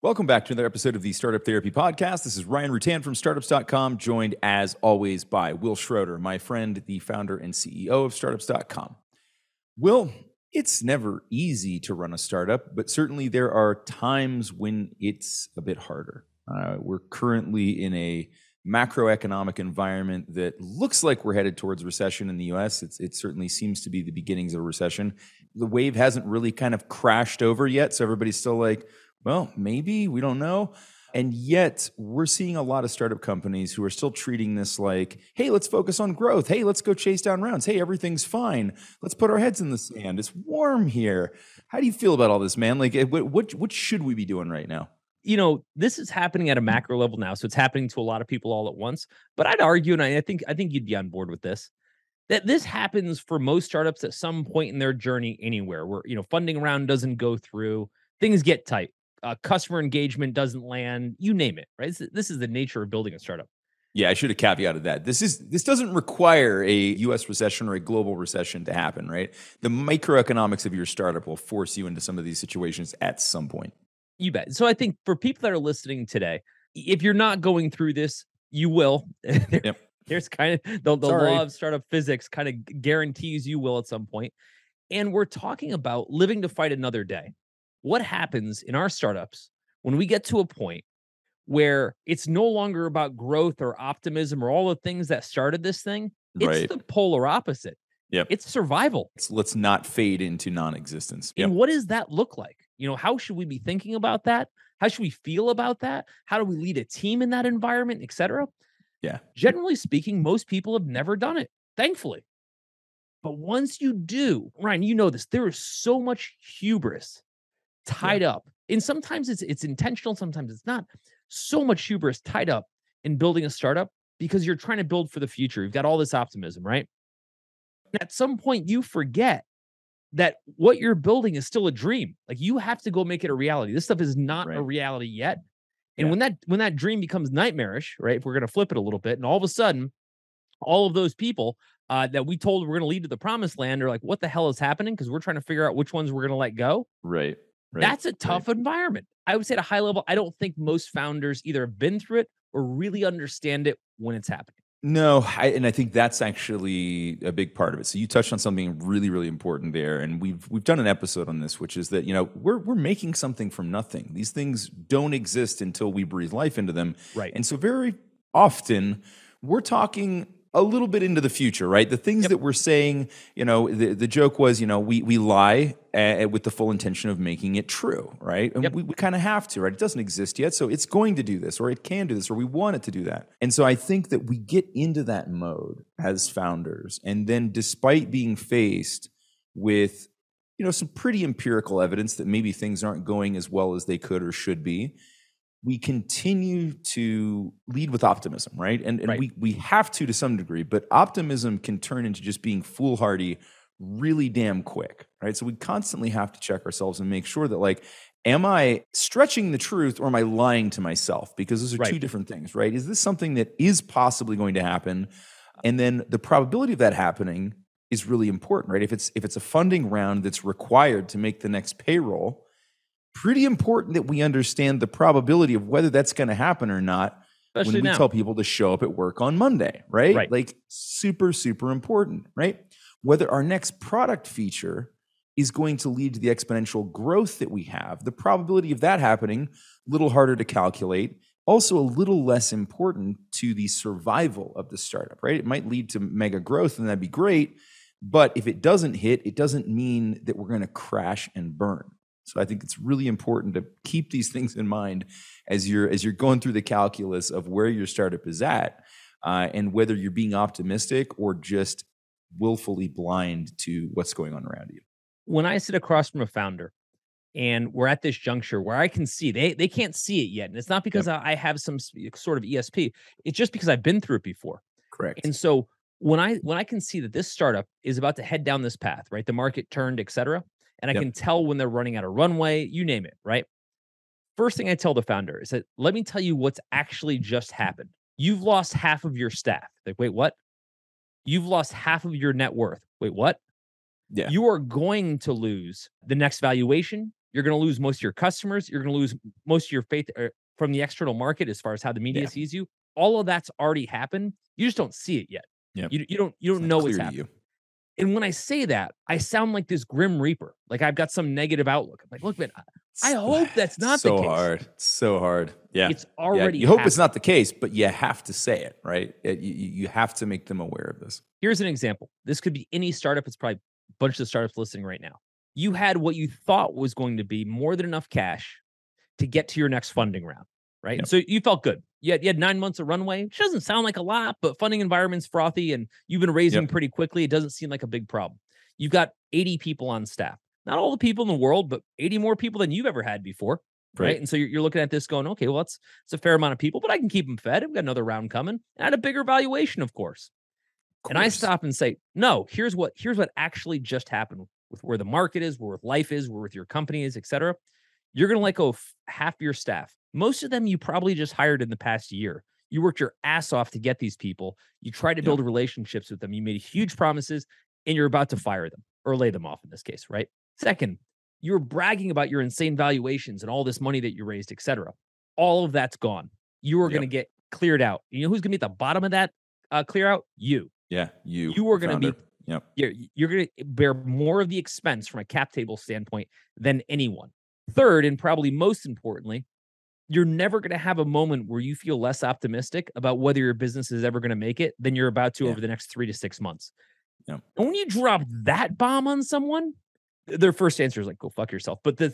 Welcome back to another episode of the Startup Therapy Podcast. This is Ryan Rutan from startups.com, joined as always by Will Schroter, my friend, the founder and CEO of startups.com. Will, it's never easy to run a startup, but certainly there are times when it's a bit harder. Uh, we're currently in a macroeconomic environment that looks like we're headed towards recession in the US. It's, it certainly seems to be the beginnings of a recession. The wave hasn't really kind of crashed over yet, so everybody's still like, well, maybe, we don't know. And yet, we're seeing a lot of startup companies who are still treating this like, hey, let's focus on growth. Hey, let's go chase down rounds. Hey, everything's fine. Let's put our heads in the sand. It's warm here. How do you feel about all this, man? Like, eh, what, what, what should we be doing right now? you know this is happening at a macro level now so it's happening to a lot of people all at once but i'd argue and i think i think you'd be on board with this that this happens for most startups at some point in their journey anywhere where you know funding round doesn't go through things get tight uh, customer engagement doesn't land, you name it, right? This, this is the nature of building a startup. Yeah, I should have caveated that. This is this doesn't require a US recession or a global recession to happen, right? The microeconomics of your startup will force you into some of these situations at some point. You bet. So I think for people that are listening today, if you're not going through this, you will. there, yep. There's kind of the, the law of startup physics kind of guarantees you will at some point. And we're talking about living to fight another day what happens in our startups when we get to a point where it's no longer about growth or optimism or all the things that started this thing. It's right. the polar opposite. Yep. It's survival. let's not fade into non-existence. Yep. And what does that look like? You know, how should we be thinking about that? How should we feel about that? How do we lead a team in that environment, etc.? Yeah. Generally speaking, most people have never done it, thankfully. But once you do, Ryan, you know this, there is so much hubris tied yeah. up. And sometimes it's it's intentional, sometimes it's not. So much hubris tied up in building a startup because you're trying to build for the future. You've got all this optimism, right? At some point, you forget that what you're building is still a dream. Like you have to go make it a reality. This stuff is not right. a reality yet. And yeah. when that when that dream becomes nightmarish, right? If we're going to flip it a little bit, and all of a sudden, all of those people uh, that we told we're going to lead to the promised land are like, "What the hell is happening?" Because we're trying to figure out which ones we're going to let go. Right. Right, That's a tough right. environment. I would say at a high level, I don't think most founders either have been through it or really understand it when it's happening. No, I, and I think that's actually a big part of it. So you touched on something really, really important there, and we've we've done an episode on this, which is that you know we're we're making something from nothing. These things don't exist until we breathe life into them, right? And so very often we're talking a little bit into the future, right? The things yep. that we're saying, you know, the, the joke was, you know, we, we lie uh, with the full intention of making it true, right? And yep. we, we kind of have to, right? It doesn't exist yet. So it's going to do this, or it can do this, or we want it to do that. And so I think that we get into that mode as founders. And then despite being faced with, you know, some pretty empirical evidence that maybe things aren't going as well as they could or should be, we continue to lead with optimism, right? And, and right. we we have to to some degree, but optimism can turn into just being foolhardy really damn quick, right? So we constantly have to check ourselves and make sure that like am I stretching the truth or am I lying to myself? Because those are right. two different things, right? Is this something that is possibly going to happen? And then the probability of that happening is really important, right? If it's if it's a funding round that's required to make the next payroll, pretty important that we understand the probability of whether that's going to happen or not Especially when we now. tell people to show up at work on Monday, right? right? Like super, super important, right? Whether our next product feature is going to lead to the exponential growth that we have, the probability of that happening, a little harder to calculate, also a little less important to the survival of the startup, right? It might lead to mega growth and that'd be great. But if it doesn't hit, it doesn't mean that we're going to crash and burn. So I think it's really important to keep these things in mind as you're as you're going through the calculus of where your startup is at, uh, and whether you're being optimistic or just willfully blind to what's going on around you. When I sit across from a founder and we're at this juncture where I can see they they can't see it yet, and it's not because yep. I have some sort of ESP. It's just because I've been through it before. Correct. And so when I when I can see that this startup is about to head down this path, right? The market turned, et cetera and I yep. can tell when they're running out of runway, you name it, right? First thing I tell the founder is that let me tell you what's actually just happened. You've lost half of your staff. Like, wait, what? You've lost half of your net worth. Wait, what? Yeah. You are going to lose the next valuation. You're going to lose most of your customers. You're going to lose most of your faith uh, from the external market as far as how the media Yeah. sees you. All of that's already happened. You just don't see it yet. Yep. You, you don't you don't not know what's happening. And when I say that, I sound like this grim reaper. Like I've got some negative outlook. I'm like, look, man, I hope that's not the so case. hard. So hard. Yeah. it's Yeah, already. You hope it's not the case, but you have to say it, right? You you have to make them aware of this. Here's an example. This could be any startup. It's probably a bunch of startups listening right now. You had what you thought was going to be more than enough cash to get to your next funding round, right? Yep. So you felt good. You had, you had nine months of runway, which doesn't sound like a lot, but funding environment's frothy and you've been raising Yep. pretty quickly. It doesn't seem like a big problem. You've got 80 people on staff. Not all the people in the world, but 80 more people than you've ever had before. Right. Right. And so you're, you're looking at this going, okay, well, that's, it's a fair amount of people, but I can keep them fed. I've got another round coming and at a bigger valuation, of course Of and I stop and say, no, here's what here's what actually just happened with where the market is, where with life is, where with your company is, et cetera. You're gonna let go of half your staff. Most of them you probably just hired in the past year. You worked your ass off to get these people. You tried to Yeah. build relationships with them. You made huge promises, and you're about to fire them or lay them off in this case, right? Second, you were bragging about your insane valuations and all this money that you raised, et cetera. All of that's gone. You are Yep. going to get cleared out. You know who's going to be at the bottom of that uh, clear out? You Yeah. You. you are gonna be- founder. Yep. you're you're going to bear more of the expense from a cap table standpoint than anyone. Third, and probably most importantly, you're never going to have a moment where you feel less optimistic about whether your business is ever going to make it than you're about to Yeah. over the next three to six months. Yep. And when you drop that bomb on someone, their first answer is like, "Go fuck yourself." But the,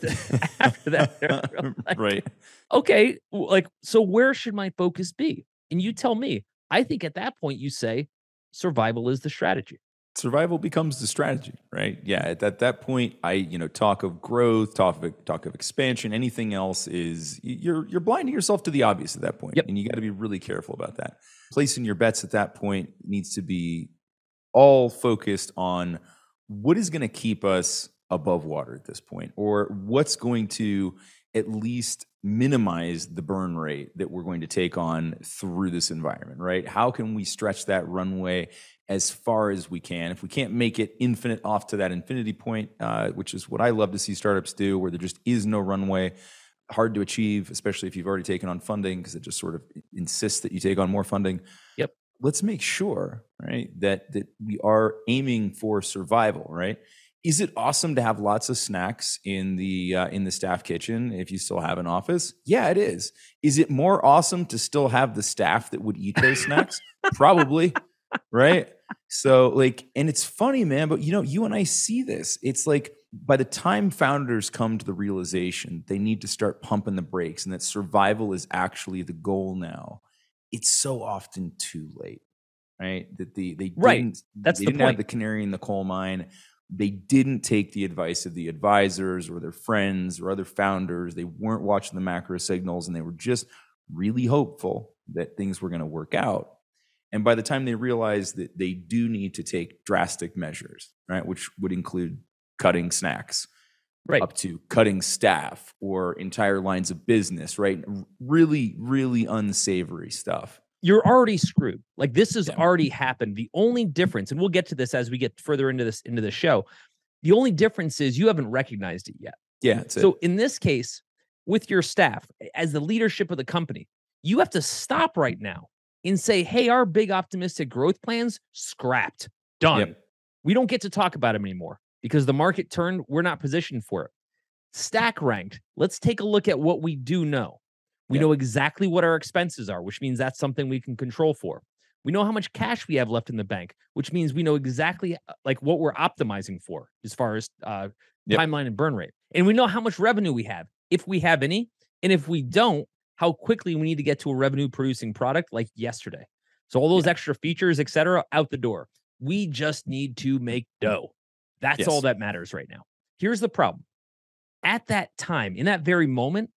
after that, like, right. okay, like, so where should my focus be? And you tell me. I think at that point you say survival is the strategy. Survival becomes the strategy, right? Yeah, at that, that point, I you know talk of growth, talk of talk of expansion. Anything else is you're you're blinding yourself to the obvious at that point, Yep. and you got to be really careful about that. Placing your bets at that point needs to be all focused on what is going to keep us above water at this point, or what's going to at least minimize the burn rate that we're going to take on through this environment, right? How can we stretch that runway as far as we can? If we can't make it infinite off to that infinity point, uh, which is what I love to see startups do, where there just is no runway, hard to achieve, especially if you've already taken on funding, because it just sort of insists that you take on more funding. Yep. Let's make sure, right, that that we are aiming for survival, right? Is it awesome to have lots of snacks in the uh, in the staff kitchen if you still have an office? Yeah, it is. Is it more awesome to still have the staff that would eat those snacks? Probably, right? So like, and it's funny, man. But you know, you and I see this. It's like by the time founders come to the realization they need to start pumping the brakes and that survival is actually the goal now, it's so often too late, right? That the they Right. didn't That's they the didn't have the canary in the coal mine. They didn't take the advice of the advisors or their friends or other founders. They weren't watching the macro signals and they were just really hopeful that things were going to work out. And by the time they realize that they do need to take drastic measures, right, which would include cutting snacks, Right. up to cutting staff or entire lines of business, right? Really, really unsavory stuff. You're already screwed. Like this has Yeah. already happened. The only difference, and we'll get to this as we get further into this into the show. The only difference is you haven't recognized it yet. Yeah. So it. in this case, with your staff, as the leadership of the company, you have to stop right now and say, hey, our big optimistic growth plans scrapped. Done. Yep. We don't get to talk about them anymore because the market turned, we're not positioned for it. Stack ranked. Let's take a look at what we do know. We Yep. know exactly what our expenses are, which means that's something we can control for. We know how much cash we have left in the bank, which means we know exactly uh, like what we're optimizing for as far as uh, Yep. timeline and burn rate. And we know how much revenue we have, if we have any. And if we don't, how quickly we need to get to a revenue producing product like yesterday. So all those extra features, et cetera, out the door. We just need to make mm. dough. That's all that matters right now. Here's the problem. At that time, in that very moment,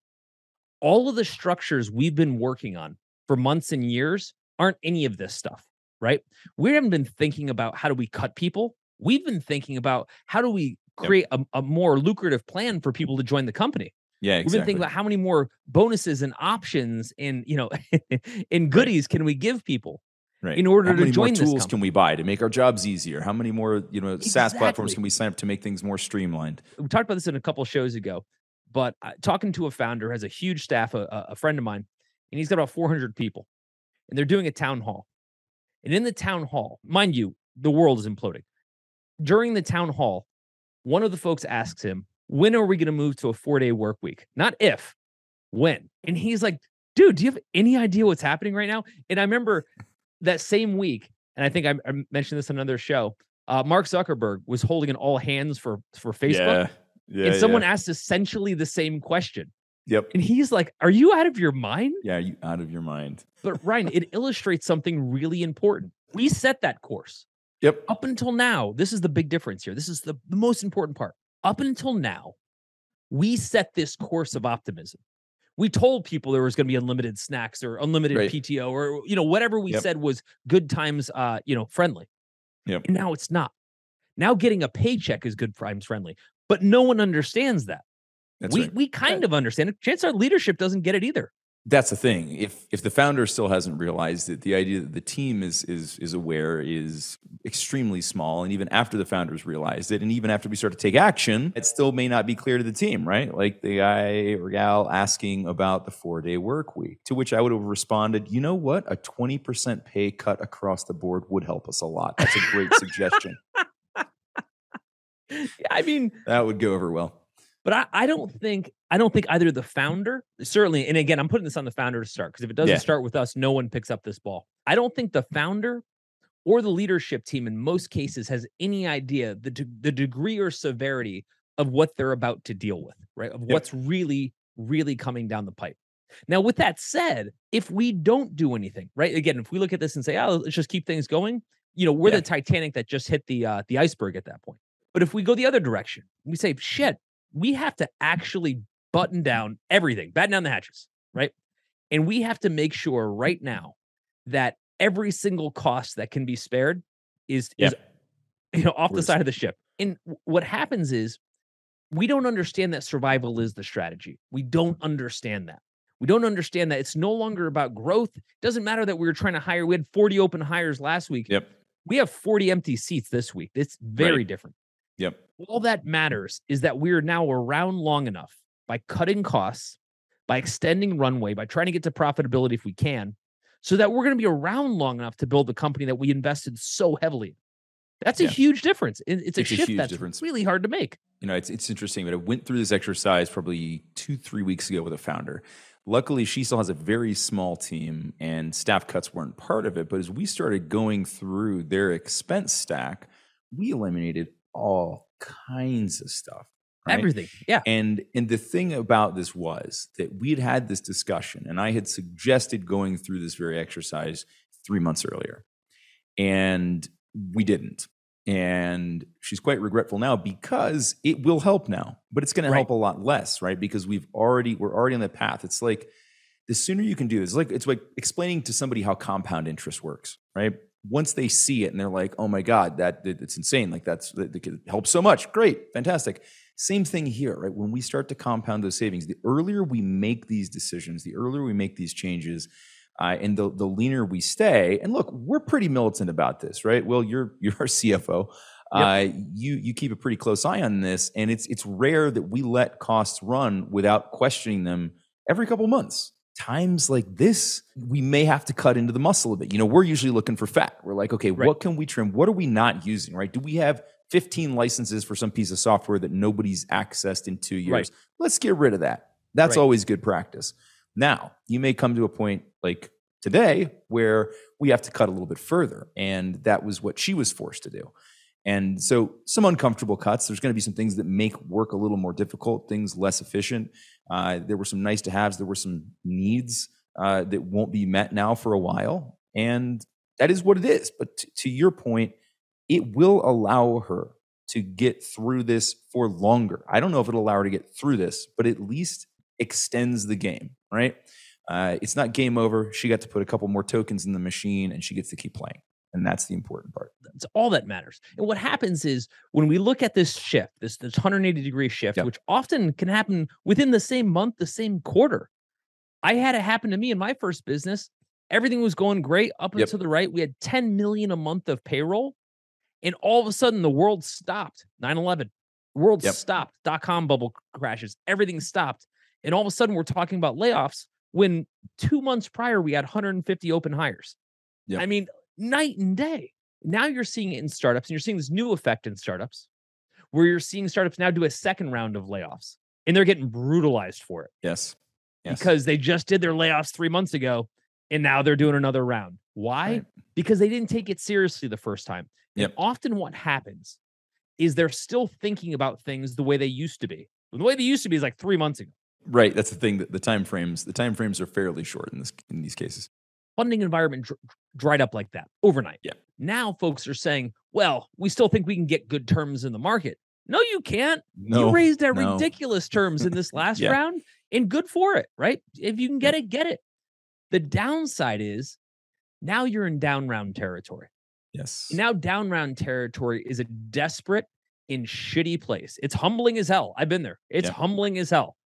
all of the structures we've been working on for months and years aren't any of this stuff, right? We haven't been thinking about how do we cut people. We've been thinking about how do we Yep. create a, a more lucrative plan for people to join the company. Yeah. We've been thinking about how many more bonuses and options and you know and goodies can we give people right. in order how to many join more this tools company. can we buy to make our jobs easier? How many more, you know, SaaS platforms can we sign up to make things more streamlined? we talked about this in a couple shows ago. but uh, talking to a founder has a huge staff, a, a friend of mine, and he's got about 400 people, and they're doing a town hall. And in the town hall, mind you, the world is imploding. During the town hall, one of the folks asks him, When are we going to move to a four day work week? Not if, when. And he's like, Dude, do you have any idea what's happening right now? And I remember that same week, and I think I, I mentioned this on another show. Uh, Mark Zuckerberg was holding an all hands for for Facebook, Yeah. and someone asked essentially the same question, Yep. and he's like, "Are you out of your mind?" Yeah, you out of your mind. But Ryan, it illustrates something really important. We set that course Yep. up until now. This is the big difference here. This is the, the most important part. Up until now, we set this course of optimism. We told people there was going to be unlimited snacks or unlimited Right. PTO or you know whatever we Yep. said was good times uh you know friendly. Yep. And now it's not. Now getting a paycheck is good times friendly, but no one understands that. That's we right. we kind of understand it. Chance our leadership doesn't get it either. That's the thing. If if the founder still hasn't realized it, the idea that the team is is is aware is extremely small. And even after the founders realized it, and even after we start to take action, it still may not be clear to the team, right? Like the guy or gal asking about the four day work week, to which I would have responded, you know what? A 20% pay cut across the board would help us a lot. That's a great suggestion. I mean, That would go over well. But I, I don't think I don't think either the founder certainly, and again, I'm putting this on the founder to start because if it doesn't Yeah. start with us, no one picks up this ball. I don't think the founder or the leadership team in most cases has any idea the de- the degree or severity of what they're about to deal with, right? Of Yep. what's really really coming down the pipe. Now, with that said, if we don't do anything, right? Again, if we look at this and say, "Oh, let's just keep things going," you know, we're Yeah. the Titanic that just hit the uh, the iceberg at that point. But if we go the other direction, we say, "Shit, we have to actually button down everything, batten down the hatches, right? And we have to make sure right now that every single cost that can be spared is is you know off the side of the ship. And what happens is we don't understand that survival is the strategy. We don't understand that. We don't understand that it's no longer about growth. It doesn't matter that we were trying to hire. We had 40 open hires last week. Yep. We have 40 empty seats this week. It's very Right. different Yep. all that matters is that we're now around long enough by cutting costs, by extending runway, by trying to get to profitability if we can, so that we're going to be around long enough to build the company that we invested so heavily. That's a Yeah. huge difference. It's a It's shift huge that's difference. really hard to make. you know, it's it's interesting, but I went through this exercise probably two, three weeks ago with a founder. Luckily, she still has a very small team, and staff cuts weren't part of it. But as we started going through their expense stack, we eliminated all kinds of stuff. right? Everything. Yeah. And and the thing about this was that we had had this discussion, and I had suggested going through this very exercise three months earlier, and we didn't. And she's quite regretful now because it will help now, but it's going to help a lot less, right? Because we've already we're already on the path. It's like the sooner you can do this, it's like it's like explaining to somebody how compound interest works, right? Once they see it and they're like, "Oh my god, that it's insane! Like that's that, that could help so much. Great, fantastic." Same thing here, right? When we start to compound those savings, the earlier we make these decisions, the earlier we make these changes, uh, and the the leaner we stay. And look, we're pretty militant about this, right? Well, you're you're our CFO. Uh, you you keep a pretty close eye on this, and it's it's rare that we let costs run without questioning them every couple months. Times like this, we may have to cut into the muscle a bit. You know, we're usually looking for fat. We're like, okay, Right. what can we trim? What are we not using? Right? Do we have 15 licenses for some piece of software that nobody's accessed in two years? Right. Let's get rid of that. That's Right. always good practice. Now, you may come to a point like today where we have to cut a little bit further. And that was what she was forced to do. And so, some uncomfortable cuts. There's going to be some things that make work a little more difficult, things less efficient. Uh, there were some nice to haves, there were some needs uh, that won't be met now for a while. And that is what it is. But t- to your point, it will allow her to get through this for longer. I don't know if it'll allow her to get through this, but at least extends the game, right? Uh, it's not game over. She got to put a couple more tokens in the machine and she gets to keep playing. And that's the important part. It's all that matters. And what happens is when we look at this shift, this, this 180 degree shift, Yep. which often can happen within the same month, the same quarter. I had it happen to me in my first business. Everything was going great up and Yep. to the right. We had 10 million a month of payroll. And all of a sudden the world stopped 9 11. World Yep. stopped. Dot com bubble crashes. Everything stopped. And all of a sudden, we're talking about layoffs when two months prior we had 150 open hires. Yep. I mean, night and day. Now you're seeing it in startups, and you're seeing this new effect in startups where you're seeing startups now do a second round of layoffs and they're getting brutalized for it Yes. Yes. because they just did their layoffs three months ago and now they're doing another round. Why? Right. Because they didn't take it seriously the first time. And often what happens is they're still thinking about things the way they used to be. The way they used to be is like three months ago. Right. That's the thing. That the time frames, the time frames are fairly short in this in these cases. Funding environment dr- dried up like that overnight. Yeah. Now folks are saying, well, we still think we can get good terms in the market. No, you can't. No. you raised at no. ridiculous terms in this last Yeah. round and good for it, right? If you can get it, get it. The downside is now you're in down round territory. Yes. Now down round territory is a desperate and shitty place. It's humbling as hell. I've been there. It's Yeah. humbling as hell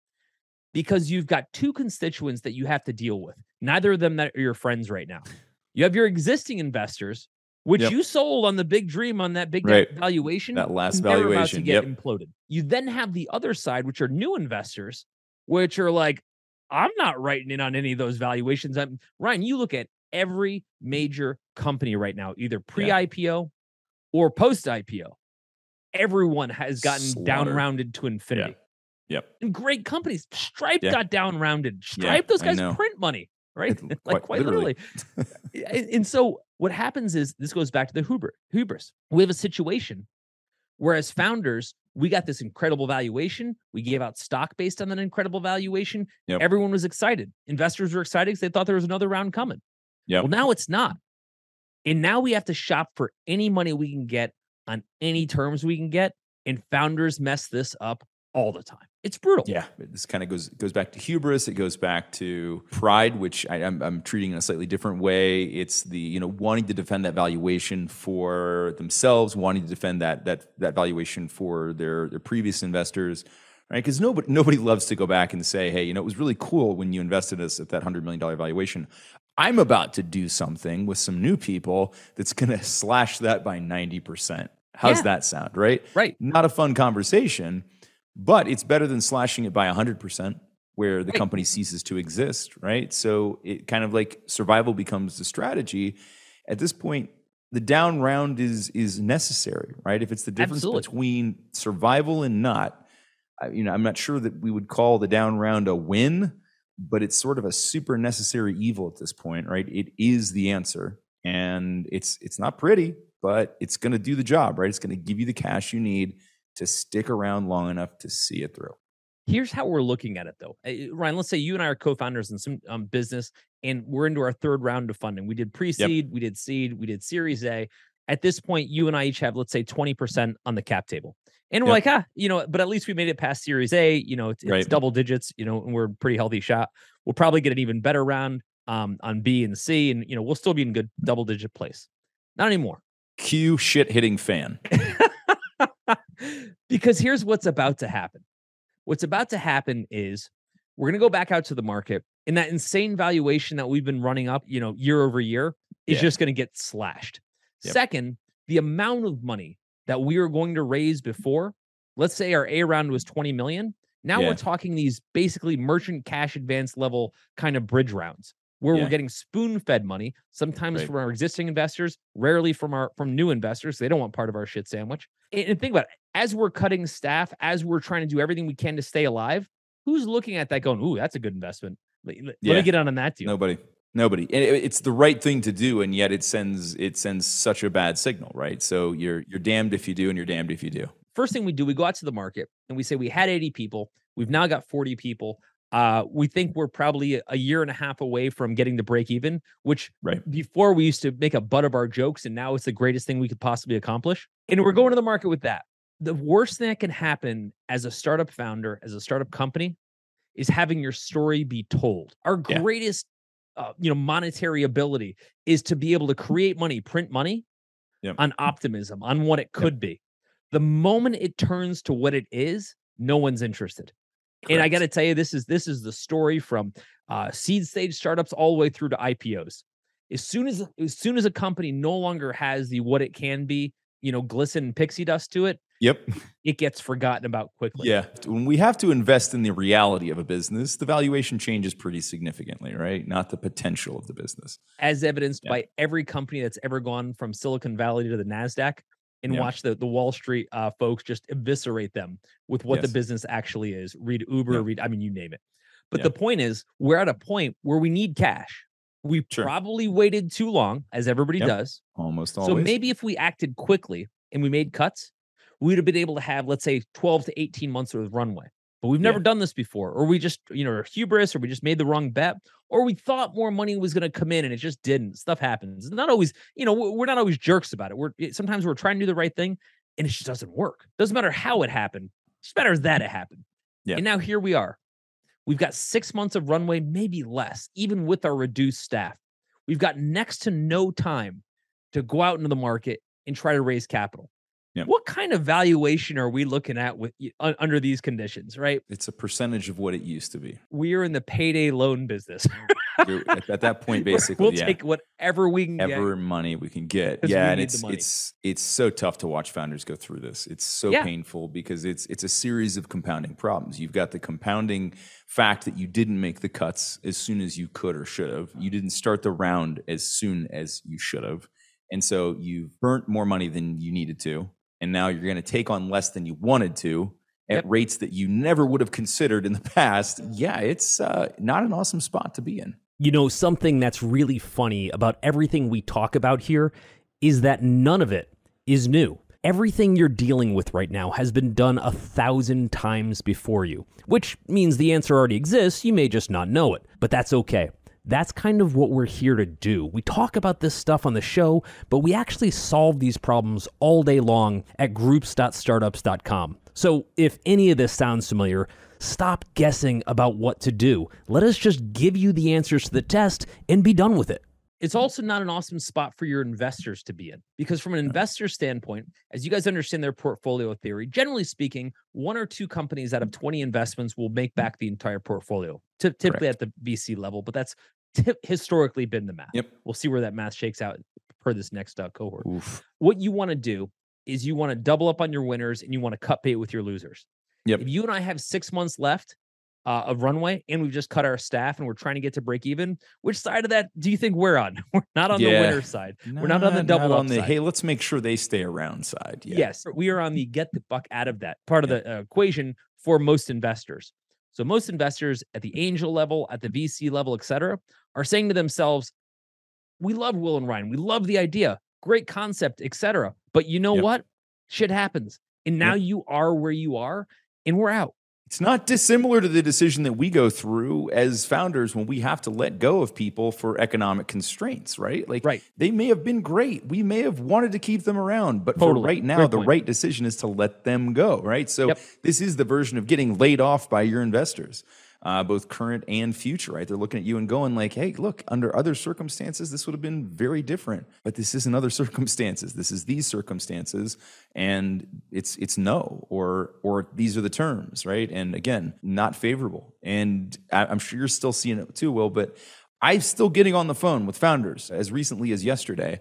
because you've got two constituents that you have to deal with. Neither of them that are your friends right now. You have your existing investors, which Yep. you sold on the big dream on that big Right. valuation that last they're about to get Yep. imploded. You then have the other side, which are new investors, which are like, I'm not writing in on any of those valuations. I'm Ryan. You look at every major company right now, either pre-IPO or post-IPO. Everyone has gotten down rounded to infinity. Yep. And great companies. Stripe Yeah. got down rounded. Yeah, Stripe, those guys print money, right? It- like quite quite literally. literally. and, and so what happens is this goes back to the hubris. hubris. We have a situation where as founders, we got this incredible valuation. We gave out stock based on that incredible valuation. Yep. Everyone was excited. Investors were excited because they thought there was another round coming. Yep. Well, now it's not. And now we have to shop for any money we can get on any terms we can get. And founders mess this up all the time. It's brutal. Yeah, this kind of goes goes back to hubris. It goes back to pride, which I, I'm, I'm treating in a slightly different way. It's the you know wanting to defend that valuation for themselves, wanting to defend that that that valuation for their their previous investors, right? Because nobody nobody loves to go back and say, hey, you know, it was really cool when you invested us at that hundred million dollar valuation. I'm about to do something with some new people that's going to slash that by ninety percent. How's Yeah. that sound, right? Right. not a fun conversation, but it's better than slashing it by 100% where the Right. company ceases to exist, right? So it kind of like survival becomes the strategy. At this point, the down round is is necessary, right? If it's the difference Absolutely. between survival and not, you know, I'm not sure that we would call the down round a win, but it's sort of a super necessary evil at this point, right? It is the answer, and it's it's not pretty, but it's going to do the job, right? It's going to give you the cash you need to stick around long enough to see it through. Here's how we're looking at it, though. Uh, Ryan, let's say you and I are co-founders in some um, business, and we're into our third round of funding. We did pre-seed, we did seed, we did Series A. At this point, you and I each have, let's say, twenty percent on the cap table, and we're Yep. like, ah, you know, but at least we made it past Series A. You know, it's, it's Right. double digits. You know, and we're a pretty healthy shot. We'll probably get an even better round um, on B and C, and you know, we'll still be in good double-digit place. Not anymore. Cue shit hitting fan. because here's what's about to happen. What's about to happen is we're going to go back out to the market and that insane valuation that we've been running up, you know, year over year is Yeah. just going to get slashed. Yep. Second, the amount of money that we were going to raise before, let's say our A round was 20 million. Now Yeah. we're talking these basically merchant cash advance level kind of bridge rounds where Yeah. we're getting spoon fed money, sometimes Right. from our existing investors, rarely from our from new investors. They don't want part of our shit sandwich. And, think about it, as we're cutting staff, as we're trying to do everything we can to stay alive, who's looking at that going, ooh, that's a good investment. Let, Yeah. me get on on that deal. Nobody. Nobody. And it- it's the right thing to do, and yet it sends it sends such a bad signal, right? So you're you're damned if you do, and you're damned if you do. First thing we do, we go out to the market and we say we had 80 people. We've now got 40 people. Uh, we think we're probably a- year and a half away from getting to break even, which Right. before we used to make a butt of our jokes, and now it's the greatest thing we could possibly accomplish. And we're going to the market with that. The worst thing that can happen as a startup founder, as a startup company, is having your story be told. Our Yeah. greatest, uh, you know, monetary ability is to be able to create money, print money Yep. on optimism, on what it could be. The moment it turns to what it is, no one's interested. And I got to tell you, this is this is the story from uh, seed stage startups all the way through to IPOs. As soon as as soon as a company no longer has the what it can be you know, glisten pixie dust to it, Yep. it gets forgotten about quickly. Yeah. When we have to invest in the reality of a business, the valuation changes pretty significantly, right? Not the potential of the business. As evidenced Yeah. by every company that's ever gone from Silicon Valley to the NASDAQ and Yeah. watch the, the Wall Street uh, folks just eviscerate them with what the business actually is. Read Uber, Yeah. read, I mean, you name it. But Yeah. the point is, we're at a point where we need cash. We Sure. probably waited too long, as everybody Yep. does. Almost always. So maybe if we acted quickly and we made cuts, we'd have been able to have, let's say, 12 to 18 months of runway. But we've Yeah. never done this before, or we just, you know, are hubris, or we just made the wrong bet, or we thought more money was going to come in and it just didn't. Stuff happens. It's not always, you know, we- we're not always jerks about it. We're eh, sometimes we're trying to do the right thing and it just doesn't work. Doesn't matter how it happened. It just matters that it happened. Yeah. And now here we are. We've got six months of runway, maybe less, even with our reduced staff. We've got next to no time to go out into the market and try to raise capital. Yep. What kind of valuation are we looking at with under these conditions, right? it's a percentage of what it used to be. We are in the payday loan business. At, at that point, basically, we'll yeah. take whatever we can ever money we can get. Yeah, and it's it's it's so tough to watch founders go through this. It's so Yeah. painful because it's it's a series of compounding problems. You've got the compounding fact that you didn't make the cuts as soon as you could or should have. You didn't start the round as soon as you should have. And so you've burnt more money than you needed to. And now you're going to take on less than you wanted to at Yep. rates that you never would have considered in the past. Yeah, it's uh, not an awesome spot to be in. You know, something that's really funny about everything we talk about here is that none of it is new. Everything you're dealing with right now has been done a thousand times before you, which means the answer already exists. You may just not know it, but that's okay. That's kind of what we're here to do. We talk about this stuff on the show, but we actually solve these problems all day long at groups.startups.com. So if any of this sounds familiar, stop guessing about what to do. Let us just give you the answers to the test and be done with it. It's also not an awesome spot for your investors to be in because, from an investor standpoint, as you guys understand their portfolio theory, generally speaking, one or two companies out of 20 investments will make back the entire portfolio, ty- typically at the VC level, but that's tip- historically been the math. Yep. We'll see where that math shakes out per this next uh, cohort. Oof. What you want to do is you want to double up on your winners and you want to cut bait with your losers. Yep. If you and I have six months left uh, of runway and we've just cut our staff and we're trying to get to break even, which side of that do you think we're on? We're not on the Yeah. winner's side. We're not on the double on the side. hey, let's make sure they stay around side. Yeah. Yes, we are on the get the buck out of that part of Yeah. the uh, equation for most investors. So most investors at the angel level, at the VC level, et cetera, are saying to themselves, "We love Will and Ryan. We love the idea. Great concept, et cetera. But you know Yep. what? Shit happens, and now you are where you are, and we're out. It's not dissimilar to the decision that we go through as founders when we have to let go of people for economic constraints, right? Like Right. they may have been great. We may have wanted to keep them around, but Totally. for right now, the point. right decision is to let them go, right? So Yep. this is the version of getting laid off by your investors. Uh, both current and future, right? They're looking at you and going like, "Hey, look, under other circumstances, this would have been very different, but this isn't other circumstances. This is these circumstances, and it's it's no, or or these are the terms, right? And again, not favorable. And I, I'm sure you're still seeing it too, Will. But I'm still getting on the phone with founders as recently as yesterday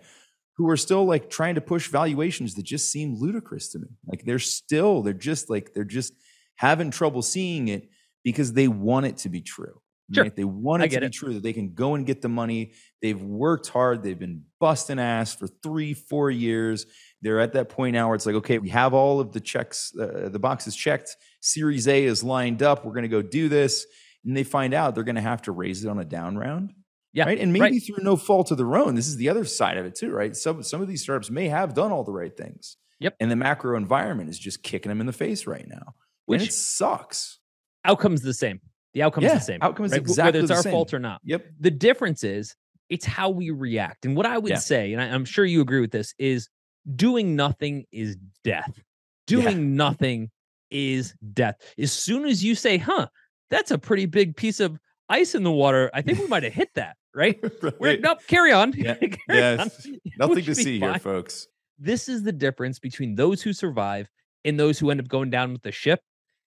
who are still like trying to push valuations that just seem ludicrous to me. Like they're still, they're just like, they're just having trouble seeing it because they want it to be true. Sure. Right? They want it to be it. true that they can go and get the money. They've worked hard. They've been busting ass for three, four years. They're at that point now where it's like, okay, we have all of the checks, uh, the boxes checked. Series A is lined up. We're going to go do this. And they find out they're going to have to raise it on a down round. Yeah, Right. And right. maybe through no fault of their own. This is the other side of it too, right? Some some of these startups may have done all the right things. Yep. And the macro environment is just kicking them in the face right now. Which- and it sucks. Outcome's the same. The outcome's Yeah, the same. outcome is right? Exactly whether it's our same. fault or not. Yep. the difference is it's how we react. And what I would Yeah. say, and I, am sure you agree with this, is doing nothing is death. Doing nothing is death. As soon as you say, huh, that's a pretty big piece of ice in the water, I think we might have hit that, right? We're, Right. nope, carry on. Yeah. Carry Yes. on. Nothing to see here, folks. This is the difference between those who survive and those who end up going down with the ship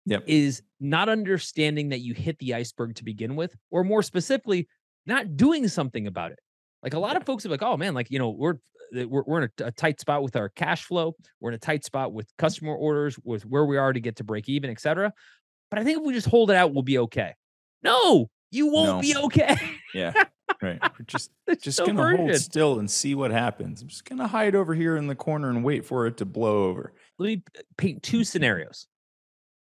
Yep. is not understanding that you hit the iceberg to begin with, or more specifically, not doing something about it. Like a lot of folks are like, oh man, like, you know, we're we're, we're in a, a tight spot with our cash flow. We're in a tight spot with mm-hmm. customer orders, with where we are to get to break even, et cetera. But I think if we just hold it out, we'll be okay. No, you won't No. be okay. Yeah. Right. We're just just so gonna hold still and see what happens. I'm just gonna hide over here in the corner and wait for it to blow over. Let me paint two scenarios.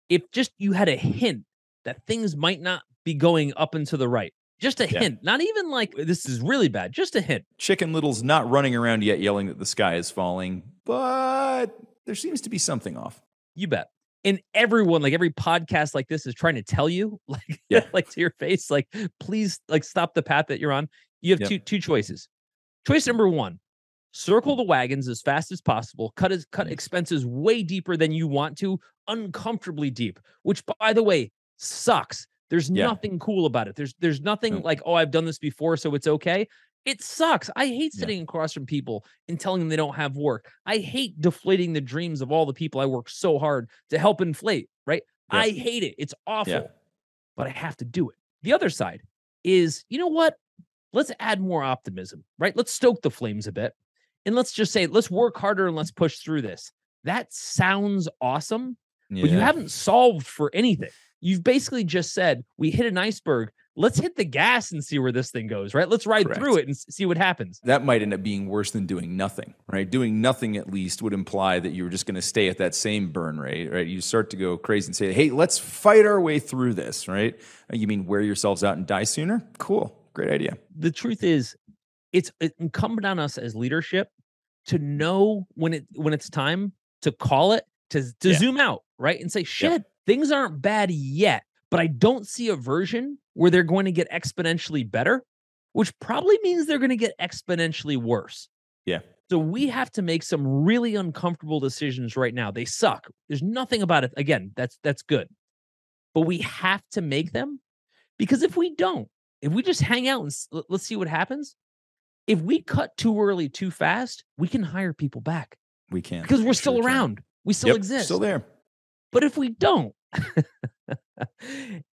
If just you had a hint that things might not be going up and to the right, just a Yeah. hint, not even like this is really bad, just a hint. Chicken Little's not running around yet yelling that the sky is falling, but there seems to be something off. You bet. And everyone, like every podcast like this, is trying to tell you, like, Yeah. like to your face, like, please, like, stop the path that you're on. You have Yep. two two choices. Choice number one: circle the wagons as fast as possible. Cut as cut mm-hmm. expenses way deeper than you want to, uncomfortably deep. Which, by the way, sucks. There's Yeah. nothing cool about it. There's there's nothing No. like, oh, I've done this before, so it's okay. It sucks. I hate Yeah. sitting across from people and telling them they don't have work. I hate deflating the dreams of all the people I work so hard to help inflate, right? Yeah. I hate it. It's awful, Yeah. but I have to do it. The other side is, you know what? Let's add more optimism, right? Let's stoke the flames a bit. And let's just say, let's work harder and let's push through this. That sounds awesome, but you haven't solved for anything. You've basically just said, we hit an iceberg. Let's hit the gas and see where this thing goes, right? Let's ride through it and see what happens. that might end up being worse than doing nothing, right? Doing nothing at least would imply that you're just going to stay at that same burn rate, right? You start to go crazy and say, "Hey, let's fight our way through this," right? Uh, You mean wear yourselves out and die sooner? Cool, great idea. the truth is it's incumbent on us as leadership to know when it when it's time to call it to to Yeah. zoom out right and say shit things aren't bad yet but i don't see a version where they're going to get exponentially better which probably means they're going to get exponentially worse. Yeah. so we have to make some really uncomfortable decisions right now. They suck. There's nothing about it. Again that's that's good. But we have to make them because if we don't if we just hang out and let's see what happens if we cut too early too fast we can hire people back We can because we're still sure can. around we still Yep, exist still there. but if we don't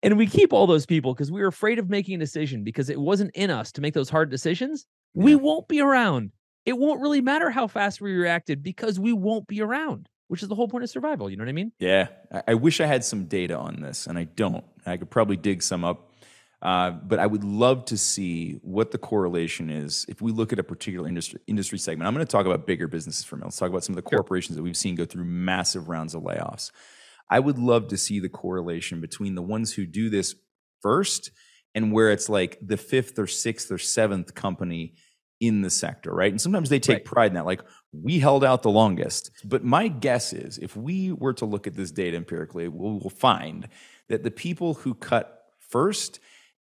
and we keep all those people because we were afraid of making a decision because it wasn't in us to make those hard decisions we won't be around it won't really matter how fast we reacted because we won't be around which is the whole point of survival you know what i mean Yeah, I, I wish I had some data on this, and I don't. I could probably dig some up, uh, but I would love to see what the correlation is if we look at a particular industry industry segment. I'm going to talk about bigger businesses for a minute. Let's talk about some of the Sure. corporations that we've seen go through massive rounds of layoffs. I would love to see the correlation between the ones who do this first and where it's like the fifth or sixth or seventh company in the sector, right? And sometimes they take Right. pride in that, like we held out the longest. But my guess is if we were to look at this data empirically, we'll, we'll find that the people who cut first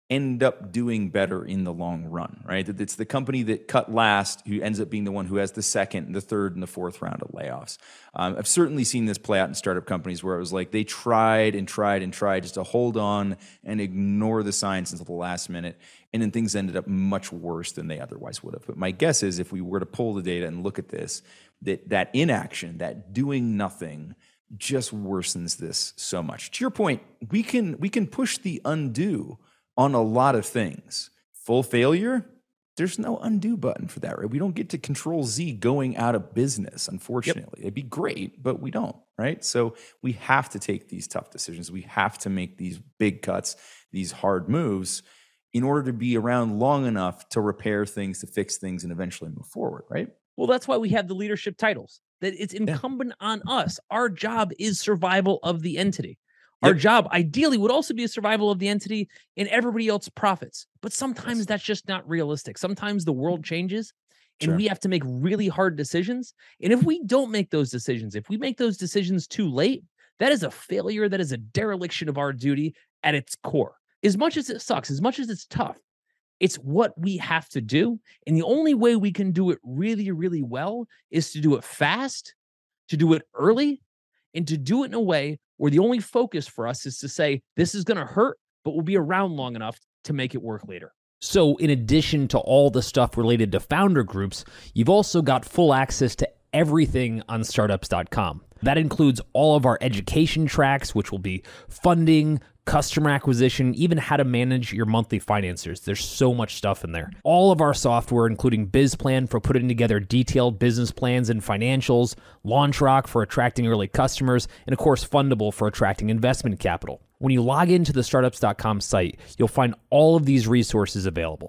end up doing better in the long run, right? That it's the company that cut last who ends up being the one who has the second, the third, and the fourth round of layoffs. Um, I've certainly seen this play out in startup companies where it was like they tried and tried and tried just to hold on and ignore the science until the last minute, and then things ended up much worse than they otherwise would have. But my guess is if we were to pull the data and look at this, that that inaction, that doing nothing, just worsens this so much. To your point, we can we can push the undo on a lot of things. Full failure, there's no undo button for that, right? We don't get to control Z going out of business, unfortunately. It'd be great, but we don't, right? So we have to take these tough decisions. We have to make these big cuts, these hard moves in order to be around long enough to repair things, to fix things, and eventually move forward, right? Well, that's why we have the leadership titles. That it's incumbent on us. Our job is survival of the entity. Our Yep. job ideally would also be a survival of the entity and everybody else profits. But sometimes Yes. that's just not realistic. Sometimes the world changes and Sure. we have to make really hard decisions. And if we don't make those decisions, if we make those decisions too late, that is a failure. That is a dereliction of our duty at its core. As much as it sucks, as much as it's tough, it's what we have to do. And the only way we can do it really, really well is to do it fast, to do it early, and to do it in a way where the only focus for us is to say, this is going to hurt, but we'll be around long enough to make it work later. So, in addition to all the stuff related to founder groups, you've also got full access to everything on startups.com. That includes all of our education tracks, which will be funding, customer acquisition, even how to manage your monthly financiers. There's so much stuff in there. All of our software, including BizPlan for putting together detailed business plans and financials, LaunchRock for attracting early customers, and of course, Fundable for attracting investment capital. When you log into the startups.com site, you'll find all of these resources available.